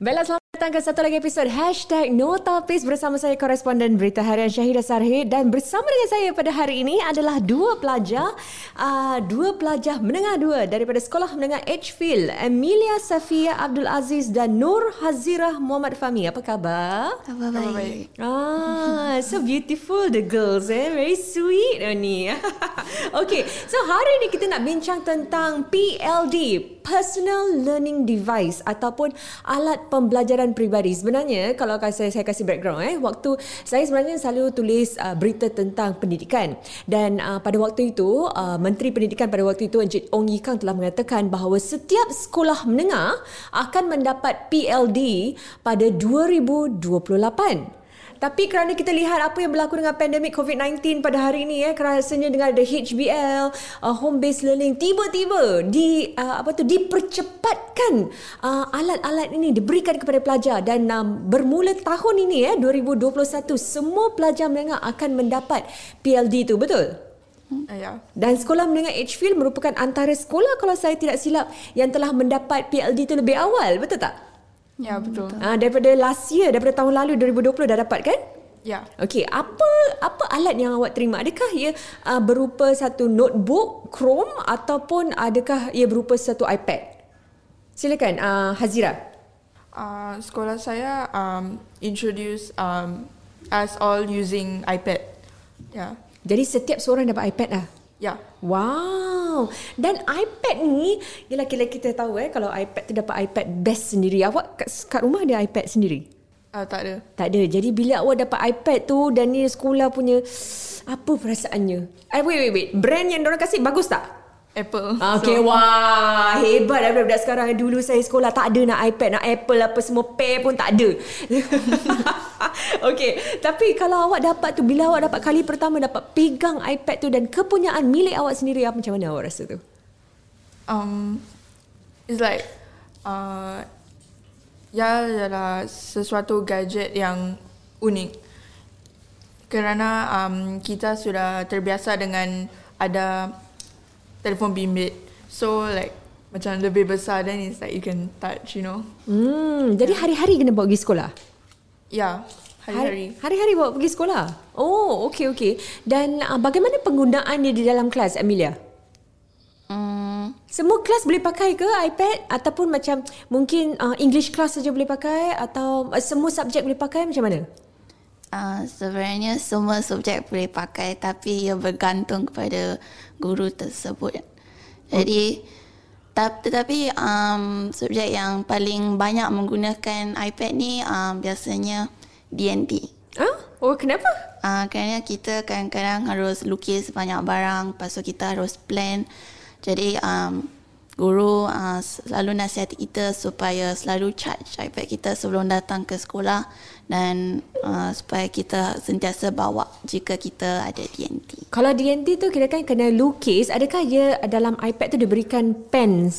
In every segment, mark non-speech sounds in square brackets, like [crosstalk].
Baiklah, selamat datang ke satu lagi episod Hashtag Notapis bersama saya koresponden Berita Harian Syahidah Sarhid dan bersama dengan saya pada hari ini adalah dua pelajar uh, dua pelajar menengah dua daripada Sekolah Menengah Edgefield Emilia Safia Abdul Aziz dan Nur Hazirah Muhammad Fahmi. Apa khabar? Khabar baik. Ah, so beautiful the girls eh. Very sweet oh, ni. [laughs] okay, so hari ni kita nak bincang tentang PLD, Personal Learning Device ataupun alat pembelajaran peribadi. Sebenarnya kalau saya saya kasih background eh, waktu saya sebenarnya selalu tulis uh, berita tentang pendidikan dan uh, pada waktu itu uh, Menteri Pendidikan pada waktu itu Encik Ong Yi Kang telah mengatakan bahawa setiap sekolah menengah akan mendapat PLD pada 2028. Tapi kerana kita lihat apa yang berlaku dengan pandemik COVID-19 pada hari ini kerana rasanya dengan ada HBL, uh, home based learning tiba-tiba di uh, apa tu dipercepatkan uh, alat-alat ini diberikan kepada pelajar dan um, bermula tahun ini ya 2021 semua pelajar menengah akan mendapat PLD itu betul? Uh, ya. Dan sekolah menengah Edgefield merupakan antara sekolah kalau saya tidak silap yang telah mendapat PLD itu lebih awal, betul tak? Ya, betul. Ah daripada last year, daripada tahun lalu 2020 dah dapat kan? Ya. Okey, apa apa alat yang awak terima? Adakah ia uh, berupa satu notebook Chrome ataupun adakah ia berupa satu iPad? Silakan uh, Hazira. Uh, sekolah saya um, introduce um, us all using iPad. Ya. Jadi setiap seorang dapat iPad lah. Ya. Wow. Dan iPad ni, yelah kira kita tahu eh kalau iPad tu dapat iPad best sendiri. Awak kat, kat rumah ada iPad sendiri? Uh, tak ada. Tak ada. Jadi bila awak dapat iPad tu dan ni sekolah punya apa perasaannya? Eh wait wait wait. Brand yang orang kasih bagus tak? Apple. Okay, so, wah hebat lah budak-budak sekarang. Dulu saya sekolah tak ada nak iPad, nak Apple apa semua pair pun tak ada. [laughs] okay, tapi kalau awak dapat tu, bila awak dapat kali pertama dapat pegang iPad tu dan kepunyaan milik awak sendiri, apa macam mana awak rasa tu? Um, it's like, uh, ya adalah sesuatu gadget yang unik. Kerana um, kita sudah terbiasa dengan ada telefon bimbit. So like macam lebih besar then it's like you can touch, you know. Hmm, jadi hari-hari kena bawa pergi sekolah? Ya, hari-hari. Hari-hari bawa pergi sekolah? Oh, okey okey. Dan uh, bagaimana penggunaannya di dalam kelas, Amelia? Hmm. Semua kelas boleh pakai ke iPad ataupun macam mungkin uh, English class saja boleh pakai atau uh, semua subjek boleh pakai macam mana? Uh, sebenarnya semua subjek boleh pakai tapi ia bergantung kepada guru tersebut. Jadi okay. tetapi um, subjek yang paling banyak menggunakan iPad ni um, biasanya DNT. Ah, oh kenapa? Uh, kerana kita kadang-kadang harus lukis banyak barang, lepas tu kita harus plan. Jadi um, guru uh, selalu nasihat kita supaya selalu charge iPad kita sebelum datang ke sekolah dan uh, supaya kita sentiasa bawa jika kita ada DNT. Kalau DNT tu kira kan kena lukis, adakah dia dalam iPad tu diberikan pen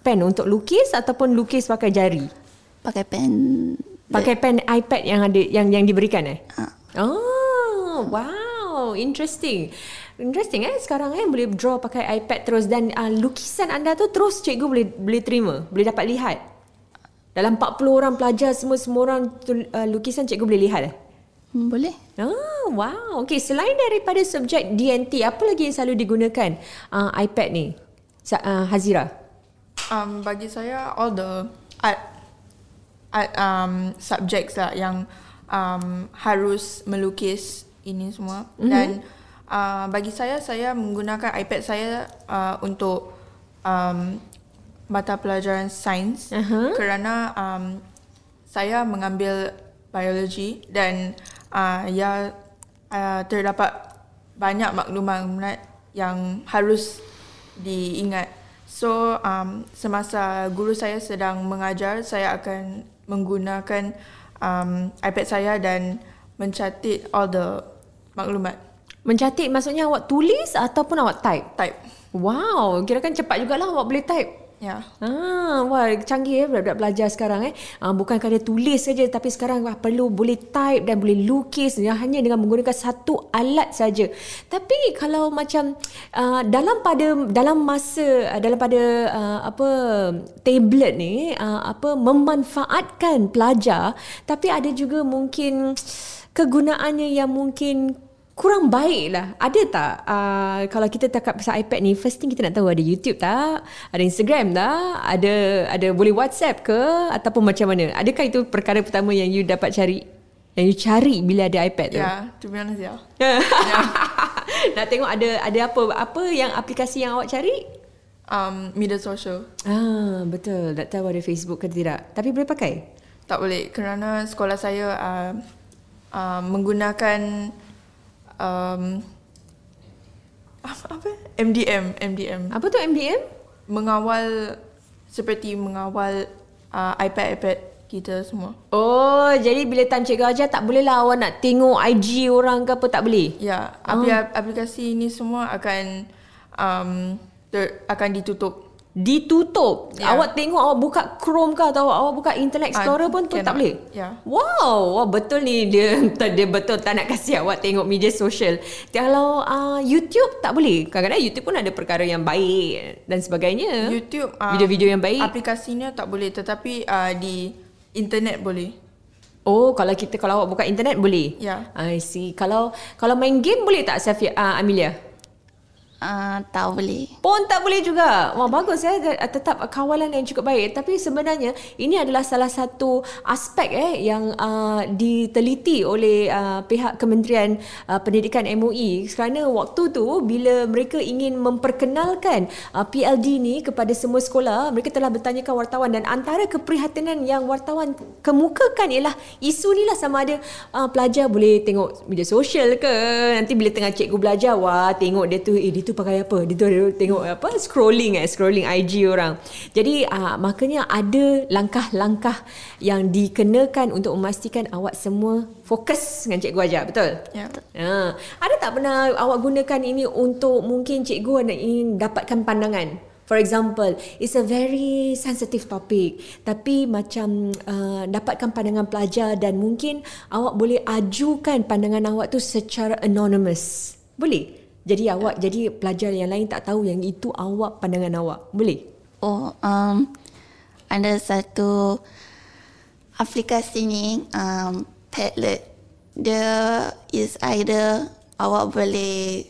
pen untuk lukis ataupun lukis pakai jari? Pakai pen. Pakai pen iPad yang ada yang yang diberikan eh? Uh. Oh, wow, interesting. Interesting eh sekarang eh boleh draw pakai iPad terus dan uh, lukisan anda tu terus cikgu boleh boleh terima, boleh dapat lihat. Dalam 40 orang pelajar semua semua orang tu, uh, lukisan cikgu boleh lihat eh? Hmm, boleh. Oh, wow. Okay, selain daripada subjek DNT, apa lagi yang selalu digunakan uh, iPad ni? Uh, Hazira. Um, bagi saya all the art art um, subjects lah yang um, harus melukis ini semua mm-hmm. dan uh, bagi saya saya menggunakan iPad saya uh, untuk um, mata pelajaran sains uh-huh. kerana um, saya mengambil biologi dan uh, ya uh, terdapat banyak maklumat yang harus diingat. So um, semasa guru saya sedang mengajar, saya akan menggunakan um, iPad saya dan mencatat all the maklumat. Mencatat maksudnya awak tulis ataupun awak type? Type. Wow, kira kan cepat jugalah awak boleh type. Ya. Ah, wah canggih eh budak-budak belajar sekarang eh. Ah, bukan kadang tulis saja tapi sekarang wah, perlu boleh type dan boleh lukis ya, hanya dengan menggunakan satu alat saja. Tapi kalau macam uh, dalam pada dalam masa uh, dalam pada uh, apa tablet ni uh, apa memanfaatkan pelajar tapi ada juga mungkin kegunaannya yang mungkin kurang baik lah. Ada tak uh, kalau kita cakap pasal iPad ni, first thing kita nak tahu ada YouTube tak? Ada Instagram tak? Ada ada boleh WhatsApp ke? Ataupun macam mana? Adakah itu perkara pertama yang you dapat cari? Yang you cari bila ada iPad tu? Ya, yeah, to be honest [laughs] ya. nak tengok ada ada apa apa yang aplikasi yang awak cari? Um, media sosial. Ah, betul. Tak tahu ada Facebook ke tidak. Tapi boleh pakai? Tak boleh kerana sekolah saya uh, uh, menggunakan um, apa, apa? MDM, MDM. Apa tu MDM? Mengawal seperti mengawal uh, iPad-iPad kita semua. Oh, jadi bila time cikgu ajar tak boleh lah awak nak tengok IG orang ke apa tak boleh? Ya, apli- aplikasi ini semua akan um, ter, akan ditutup. Ditutup. Ya. Awak tengok awak buka Chrome ke atau awak buka Internet Ah, Explorer pun tu tak cannot. boleh? Ya. Wow, wah betul ni dia [laughs] dia betul tak nak kasih awak tengok media sosial. Kalau uh, YouTube tak boleh. Kadang-kadang YouTube pun ada perkara yang baik dan sebagainya. YouTube um, Video-video yang baik. Aplikasinya tak boleh tetapi uh, di internet boleh. Oh, kalau kita kalau awak buka internet boleh. Ya. I see. Kalau kalau main game boleh tak Safia uh, Amelia? Uh, tak boleh. Pun tak boleh juga. Wah bagus ya tetap kawalan yang cukup baik. Tapi sebenarnya ini adalah salah satu aspek eh yang uh, diteliti oleh uh, pihak Kementerian uh, Pendidikan MOE kerana waktu tu bila mereka ingin memperkenalkan uh, PLD ni kepada semua sekolah, mereka telah bertanyakan wartawan dan antara keprihatinan yang wartawan kemukakan ialah isu ni lah sama ada uh, pelajar boleh tengok media sosial ke nanti bila tengah cikgu belajar wah tengok dia tu eh dia tu pakai apa dia tu dia tengok apa scrolling eh scrolling IG orang jadi uh, makanya ada langkah-langkah yang dikenakan untuk memastikan awak semua fokus dengan cikgu ajar betul Ya. Ha, ada tak pernah awak gunakan ini untuk mungkin cikgu nak ingin dapatkan pandangan? For example, it's a very sensitive topic tapi macam uh, dapatkan pandangan pelajar dan mungkin awak boleh ajukan pandangan awak tu secara anonymous. Boleh? Jadi awak jadi pelajar yang lain tak tahu yang itu awak pandangan awak. Boleh? Oh, um, ada satu aplikasi ni, um, Padlet. Dia is either awak boleh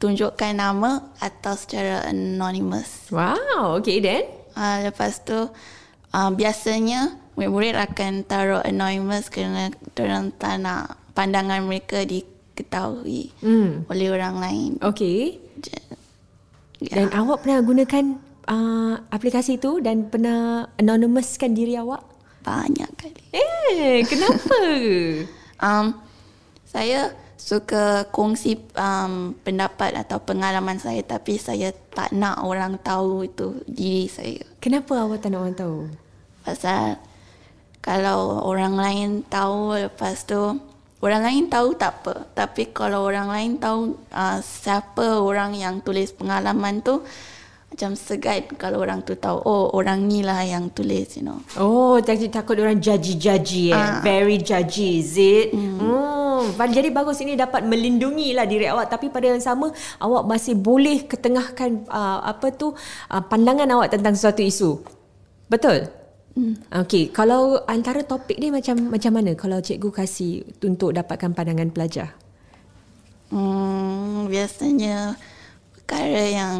tunjukkan nama atau secara anonymous. Wow, okay then. Uh, lepas tu, uh, biasanya murid-murid akan taruh anonymous kerana orang tak nak pandangan mereka diketahui Hmm. oleh orang lain. Okay. Ya. Dan awak pernah gunakan uh, aplikasi itu dan pernah anonymouskan diri awak? Banyak kali. Eh, kenapa? [laughs] Um, saya suka kongsi um, pendapat atau pengalaman saya tapi saya tak nak orang tahu itu diri saya. kenapa awak tak nak orang tahu? Pasal kalau orang lain tahu lepas tu orang lain tahu tak apa. Tapi kalau orang lain tahu uh, siapa orang yang tulis pengalaman tu macam segan kalau orang tu tahu oh orang ni lah yang tulis you know. Oh, takut takut orang judgy-judgy eh. Ah. Very judgy, is it? Hmm. Oh, jadi bagus ini dapat melindungi lah diri awak tapi pada yang sama awak masih boleh ketengahkan uh, apa tu uh, pandangan awak tentang suatu isu. Betul? Hmm. Okey, kalau antara topik ni macam macam mana kalau cikgu kasih untuk dapatkan pandangan pelajar? Hmm, biasanya perkara yang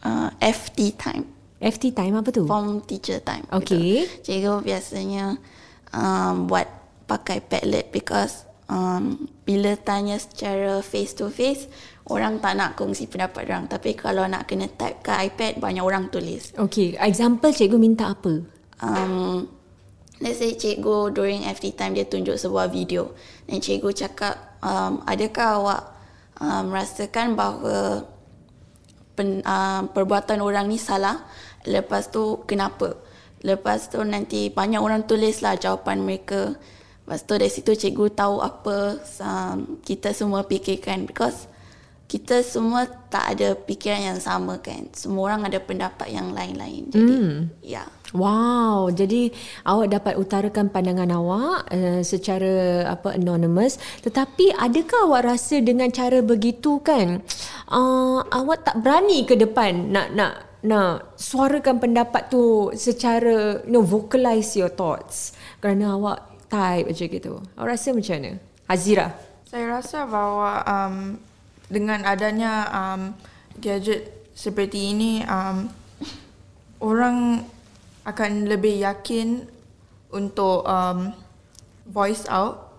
uh, FT time. FT time apa tu? form teacher time. Okay. Gitu. Cikgu biasanya um, buat pakai Padlet because um, bila tanya secara face to face, orang tak nak kongsi pendapat orang. Tapi kalau nak kena type ke iPad, banyak orang tulis. Okey, example cikgu minta apa? Um, let's say cikgu during FT time dia tunjuk sebuah video. Dan cikgu cakap, um, adakah awak um, merasakan bahawa pen, uh, perbuatan orang ni salah? Lepas tu kenapa? Lepas tu nanti banyak orang tulis lah jawapan mereka. Lepas tu dari situ cikgu tahu apa um, kita semua fikirkan because kita semua tak ada fikiran yang sama kan. Semua orang ada pendapat yang lain-lain. Jadi Hmm. ya. Wow, jadi awak dapat utarakan pandangan awak uh, secara apa anonymous, tetapi adakah awak rasa dengan cara begitu kan uh, awak tak berani ke depan nak nak nak suarakan pendapat tu secara you know vocalize your thoughts kerana awak type macam gitu. Awak rasa macam mana? Hazira. Saya rasa bahawa um, dengan adanya um, gadget seperti ini, um, orang akan lebih yakin untuk um, voice out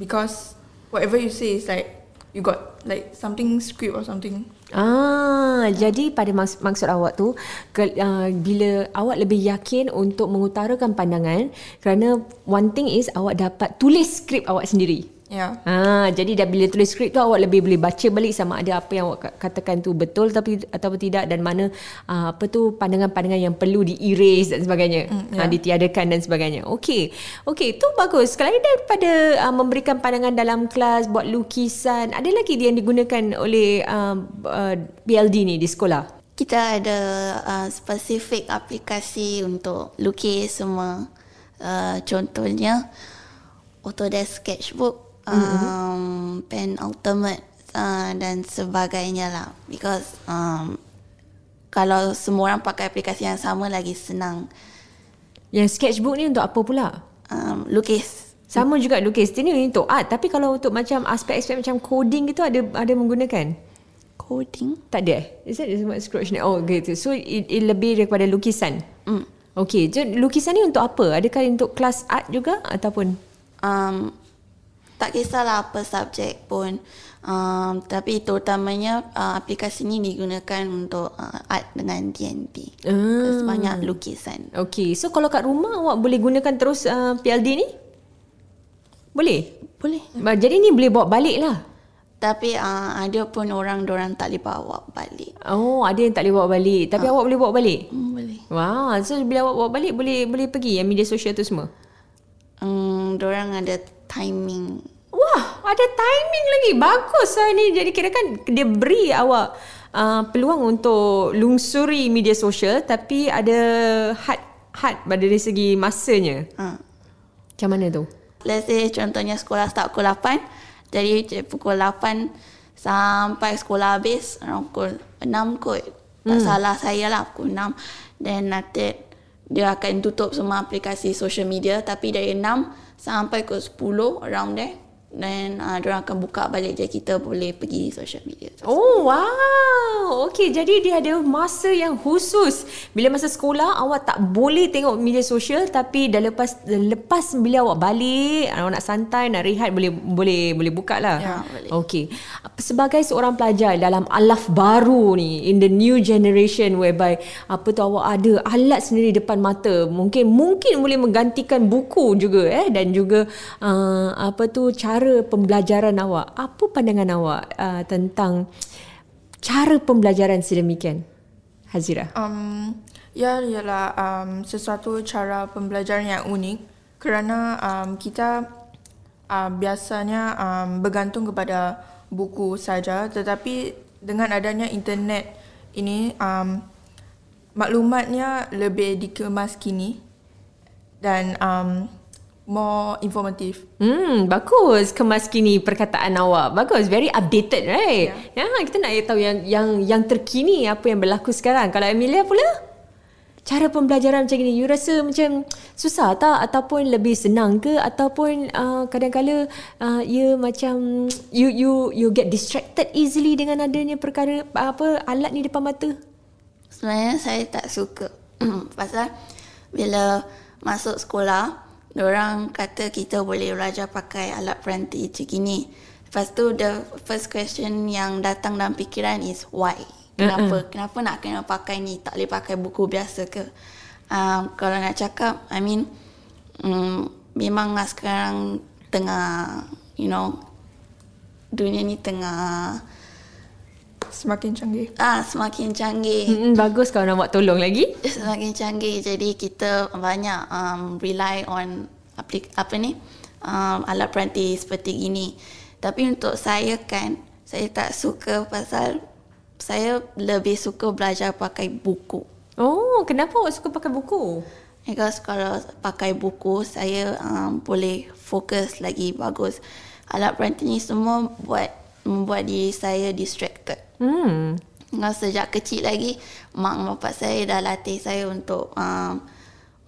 because whatever you say is like you got like something script or something. Ah, jadi pada maks- maksud awak tu ke, uh, bila awak lebih yakin untuk mengutarakan pandangan kerana one thing is awak dapat tulis skrip awak sendiri. Yeah. Ah, jadi dah bila tulis skrip tu awak lebih boleh baca balik sama ada apa yang awak ka- katakan tu betul tapi ataupun tidak dan mana uh, apa tu pandangan-pandangan yang perlu di-erase dan sebagainya. Mm, yeah. ditiadakan dan sebagainya. Okey. Okey, tu bagus. Selain daripada uh, memberikan pandangan dalam kelas, buat lukisan, ada lagi yang digunakan oleh uh, uh, BLD ni di sekolah? Kita ada uh, spesifik aplikasi untuk lukis semua. Uh, contohnya Autodesk Sketchbook, um, Pen Ultimate uh, dan sebagainya lah. Because um, kalau semua orang pakai aplikasi yang sama lagi senang Yang sketchbook ni untuk apa pula? um, lukis. Sama juga lukis. Ini untuk art. Tapi kalau untuk macam aspek-aspek macam coding gitu ada ada menggunakan? Coding. Tak ada eh? Is that smart scratch ni? Oh gitu. So it, it lebih daripada lukisan? Mm. Okay. So lukisan ni untuk apa? Adakah untuk kelas art juga ataupun? um, tak kisahlah apa subjek pun um, tapi terutamanya uh, aplikasi ni digunakan untuk uh, art dengan TNT Ah. banyak lukisan Okay. So kalau kat rumah awak boleh gunakan terus uh, PLD ni? Boleh? boleh Jadi ni boleh bawa balik lah? tapi uh, ada pun orang orang tak boleh bawa balik Oh, ada yang tak boleh bawa balik. Tapi awak boleh bawa balik? hmm, boleh Wah, so bila awak bawa balik boleh boleh pergi yang media sosial tu semua? um, orang ada timing Wah, ada timing lagi. Bagus lah ni. Jadi kira kan dia beri awak uh, peluang untuk lungsuri media sosial tapi ada had had pada dari segi masanya. uh. Macam mana tu? let's say contohnya sekolah start pukul 8 jadi pukul 8 sampai sekolah habis around pukul 6 kot tak salah saya lah pukul 6 then nanti dia akan tutup semua aplikasi social media tapi dari 6 sampai ke 10 around there then uh, dia akan buka balik jadi kita boleh pergi social media Oh, wow. Okey, jadi dia ada masa yang khusus. Bila masa sekolah, awak tak boleh tengok media sosial tapi dah lepas lepas bila awak balik, awak nak santai, nak rehat, boleh boleh boleh buka lah. Ya, boleh. Okey. Sebagai seorang pelajar dalam alaf baru ni, in the new generation whereby apa tu awak ada alat sendiri depan mata, mungkin mungkin boleh menggantikan buku juga eh dan juga uh, apa tu cara pembelajaran awak. Apa pandangan awak uh, tentang cara pembelajaran sedemikian? Hazira. Um, ya ialah um, sesuatu cara pembelajaran yang unik kerana um, kita uh, biasanya um, bergantung kepada buku saja tetapi dengan adanya internet ini um, maklumatnya lebih dikemas kini dan um, more informatif. Hmm, bagus kemas kini perkataan awak. Bagus, very updated, right? Ya, yeah. kita nak tahu yang yang yang terkini apa yang berlaku sekarang. Kalau Amelia pula, cara pembelajaran macam ni, you rasa macam susah tak ataupun lebih senang ke ataupun uh, kadang-kala uh, you macam you you you get distracted easily dengan adanya perkara apa alat ni depan mata? Sebenarnya saya tak suka [clears throat] Pasal Bila Masuk sekolah orang kata kita boleh belajar pakai alat peranti macam gini Lepas tu the first question yang datang dalam fikiran is why? Kenapa? Uh-uh. Kenapa nak kena pakai ni? Tak boleh pakai buku biasa ke? Um, Kalau nak cakap I mean um, Memanglah sekarang Tengah You know Dunia ni tengah Semakin canggih. ah Semakin canggih Hmm, bagus kalau nak buat tolong lagi. [laughs] semakin canggih jadi kita banyak um, rely on aplik apa ni um, alat peranti seperti ini tapi untuk saya kan Saya tak suka pasal saya lebih suka belajar pakai buku. Oh, kenapa awak suka pakai buku? Because kalau pakai buku, saya um, boleh fokus lagi bagus. Alat peranti ni semua buat membuat diri saya distracted. Hmm. Dengan sejak kecil lagi, mak bapak saya dah latih saya untuk um,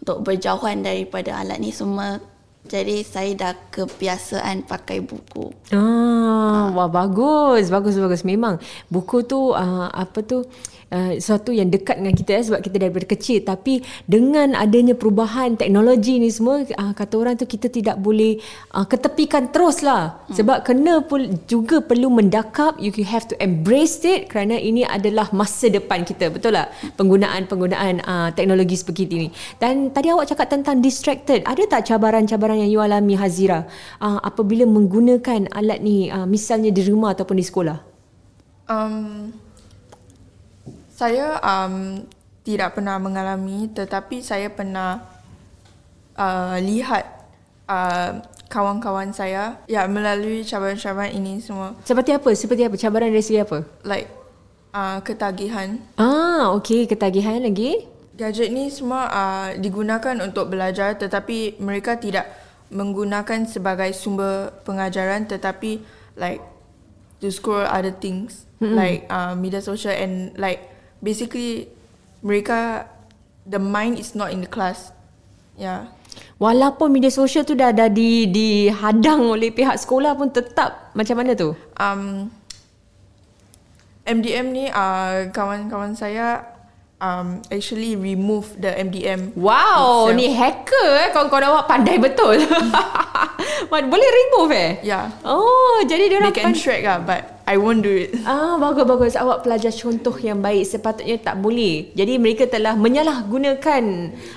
untuk berjauhan daripada alat ni semua. Jadi saya dah kebiasaan pakai buku. Ah, wah bagus, bagus bagus. Memang. Buku tu uh, apa tu uh, sesuatu yang dekat dengan kita eh, sebab kita daripada kecil. Tapi dengan adanya perubahan teknologi ni semua uh, kata orang tu kita tidak boleh uh, ketepikan terus lah hmm. sebab kena pul- juga perlu mendakap you have to embrace it kerana ini adalah masa depan kita. Betul tak? Penggunaan-penggunaan uh, teknologi seperti ini. Dan tadi awak cakap tentang distracted. Ada tak cabaran-cabaran yang you alami Hazira uh, apabila menggunakan alat ni uh, misalnya di rumah ataupun di sekolah? Um, saya um, tidak pernah mengalami tetapi saya pernah uh, lihat uh, kawan-kawan saya ya melalui cabaran-cabaran ini semua. Seperti apa? Seperti apa? Cabaran dari segi apa? Like uh, ketagihan. Ah, okey, ketagihan lagi. gadget ni semua uh, digunakan untuk belajar tetapi mereka tidak menggunakan sebagai sumber pengajaran tetapi like to scroll other things mm-hmm. like uh, media sosial and like basically mereka the mind is not in the class yeah Walaupun media sosial tu dah ada di dihadang oleh pihak sekolah pun tetap macam mana tu? um, MDM ni uh, kawan-kawan saya um, actually remove the MDM Wow, itself. ni hacker eh kawan-kawan awak pandai betul. [laughs] Boleh remove eh? yeah Oh, jadi dia they orang can track lah but I won't do it Ah, bagus bagus. Awak pelajar contoh yang baik. Sepatutnya tak boleh. Jadi mereka telah menyalahgunakan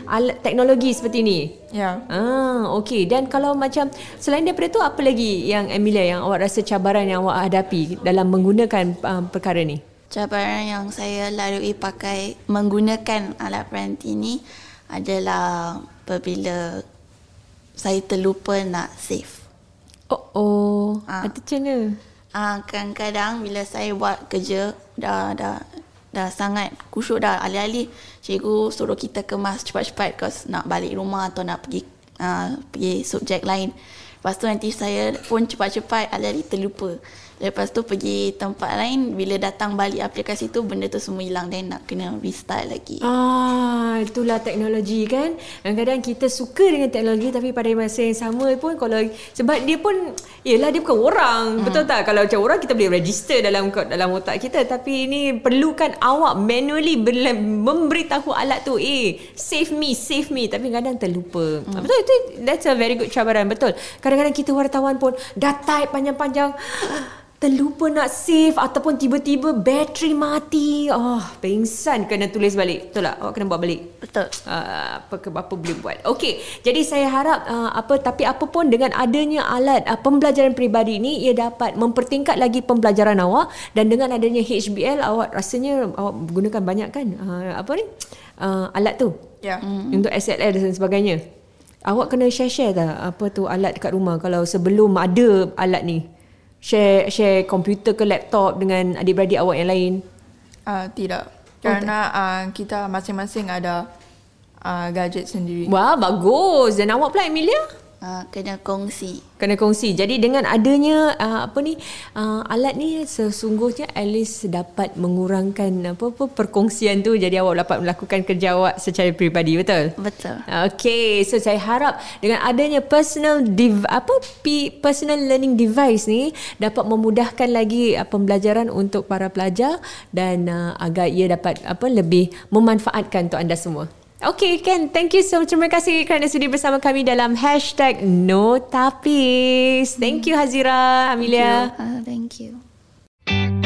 alat teknologi seperti ini. yeah Ah, okey. Dan kalau macam selain daripada tu apa lagi yang Emilia yang awak rasa cabaran yang awak hadapi dalam menggunakan uh, perkara ni? Cabaran yang saya lalui pakai menggunakan alat peranti ni adalah apabila saya terlupa nak save. Oh, oh. Ah. Ada macam mana? Ah, kadang-kadang bila saya buat kerja dah dah dah sangat kusyuk dah alih-alih cikgu suruh kita kemas cepat-cepat cause nak balik rumah atau nak pergi uh, pergi subjek lain. Lepas tu nanti saya pun cepat-cepat alih-alih terlupa. Lepas tu pergi tempat lain bila datang balik aplikasi tu benda tu semua hilang dan nak kena restart lagi. Ah, itulah teknologi kan. Kadang-kadang kita suka dengan teknologi tapi pada masa yang sama pun kalau sebab dia pun yalah dia bukan orang. Hmm. Betul tak? Kalau macam orang kita boleh register dalam dalam otak kita tapi ini perlukan awak manually ber- memberitahu alat tu, "Eh, save me, save me." Tapi kadang terlupa. Hmm. Betul itu that's a very good cabaran. Betul. Kadang-kadang kita wartawan pun dah type panjang-panjang terlupa nak save ataupun tiba-tiba bateri mati. Oh, pengsan kena tulis balik. Betul tak? Awak kena buat balik. Betul. Uh, apa ke apa boleh buat. Okey, jadi saya harap uh, apa tapi apa pun dengan adanya alat uh, pembelajaran peribadi ini ia dapat mempertingkat lagi pembelajaran awak dan dengan adanya HBL awak rasanya awak gunakan banyak kan uh, apa ni? Uh, alat tu yeah untuk SLR dan sebagainya. Awak kena share-share tak apa tu alat dekat rumah kalau sebelum ada alat ni. Share share komputer ke laptop dengan adik-beradik awak yang lain. uh, tidak kerana uh, kita masing-masing ada uh, gadget sendiri Wah, bagus. Dan awak pula Emilia? Uh, kena kongsi. Kena kongsi. Jadi dengan adanya uh, apa ni uh, alat ni sesungguhnya at least dapat mengurangkan apa apa perkongsian tu jadi awak dapat melakukan kerja awak secara peribadi, betul? Betul. Okay, so saya harap dengan adanya personal dev, apa P, personal learning device ni dapat memudahkan lagi uh, pembelajaran untuk para pelajar dan uh, agar ia dapat apa lebih memanfaatkan untuk anda semua. Okay, Ken. Thank you so much. Terima kasih kerana sudi bersama kami dalam hashtag No Tapis. Thank you, Hazira, Amelia. Thank you. Uh, thank you.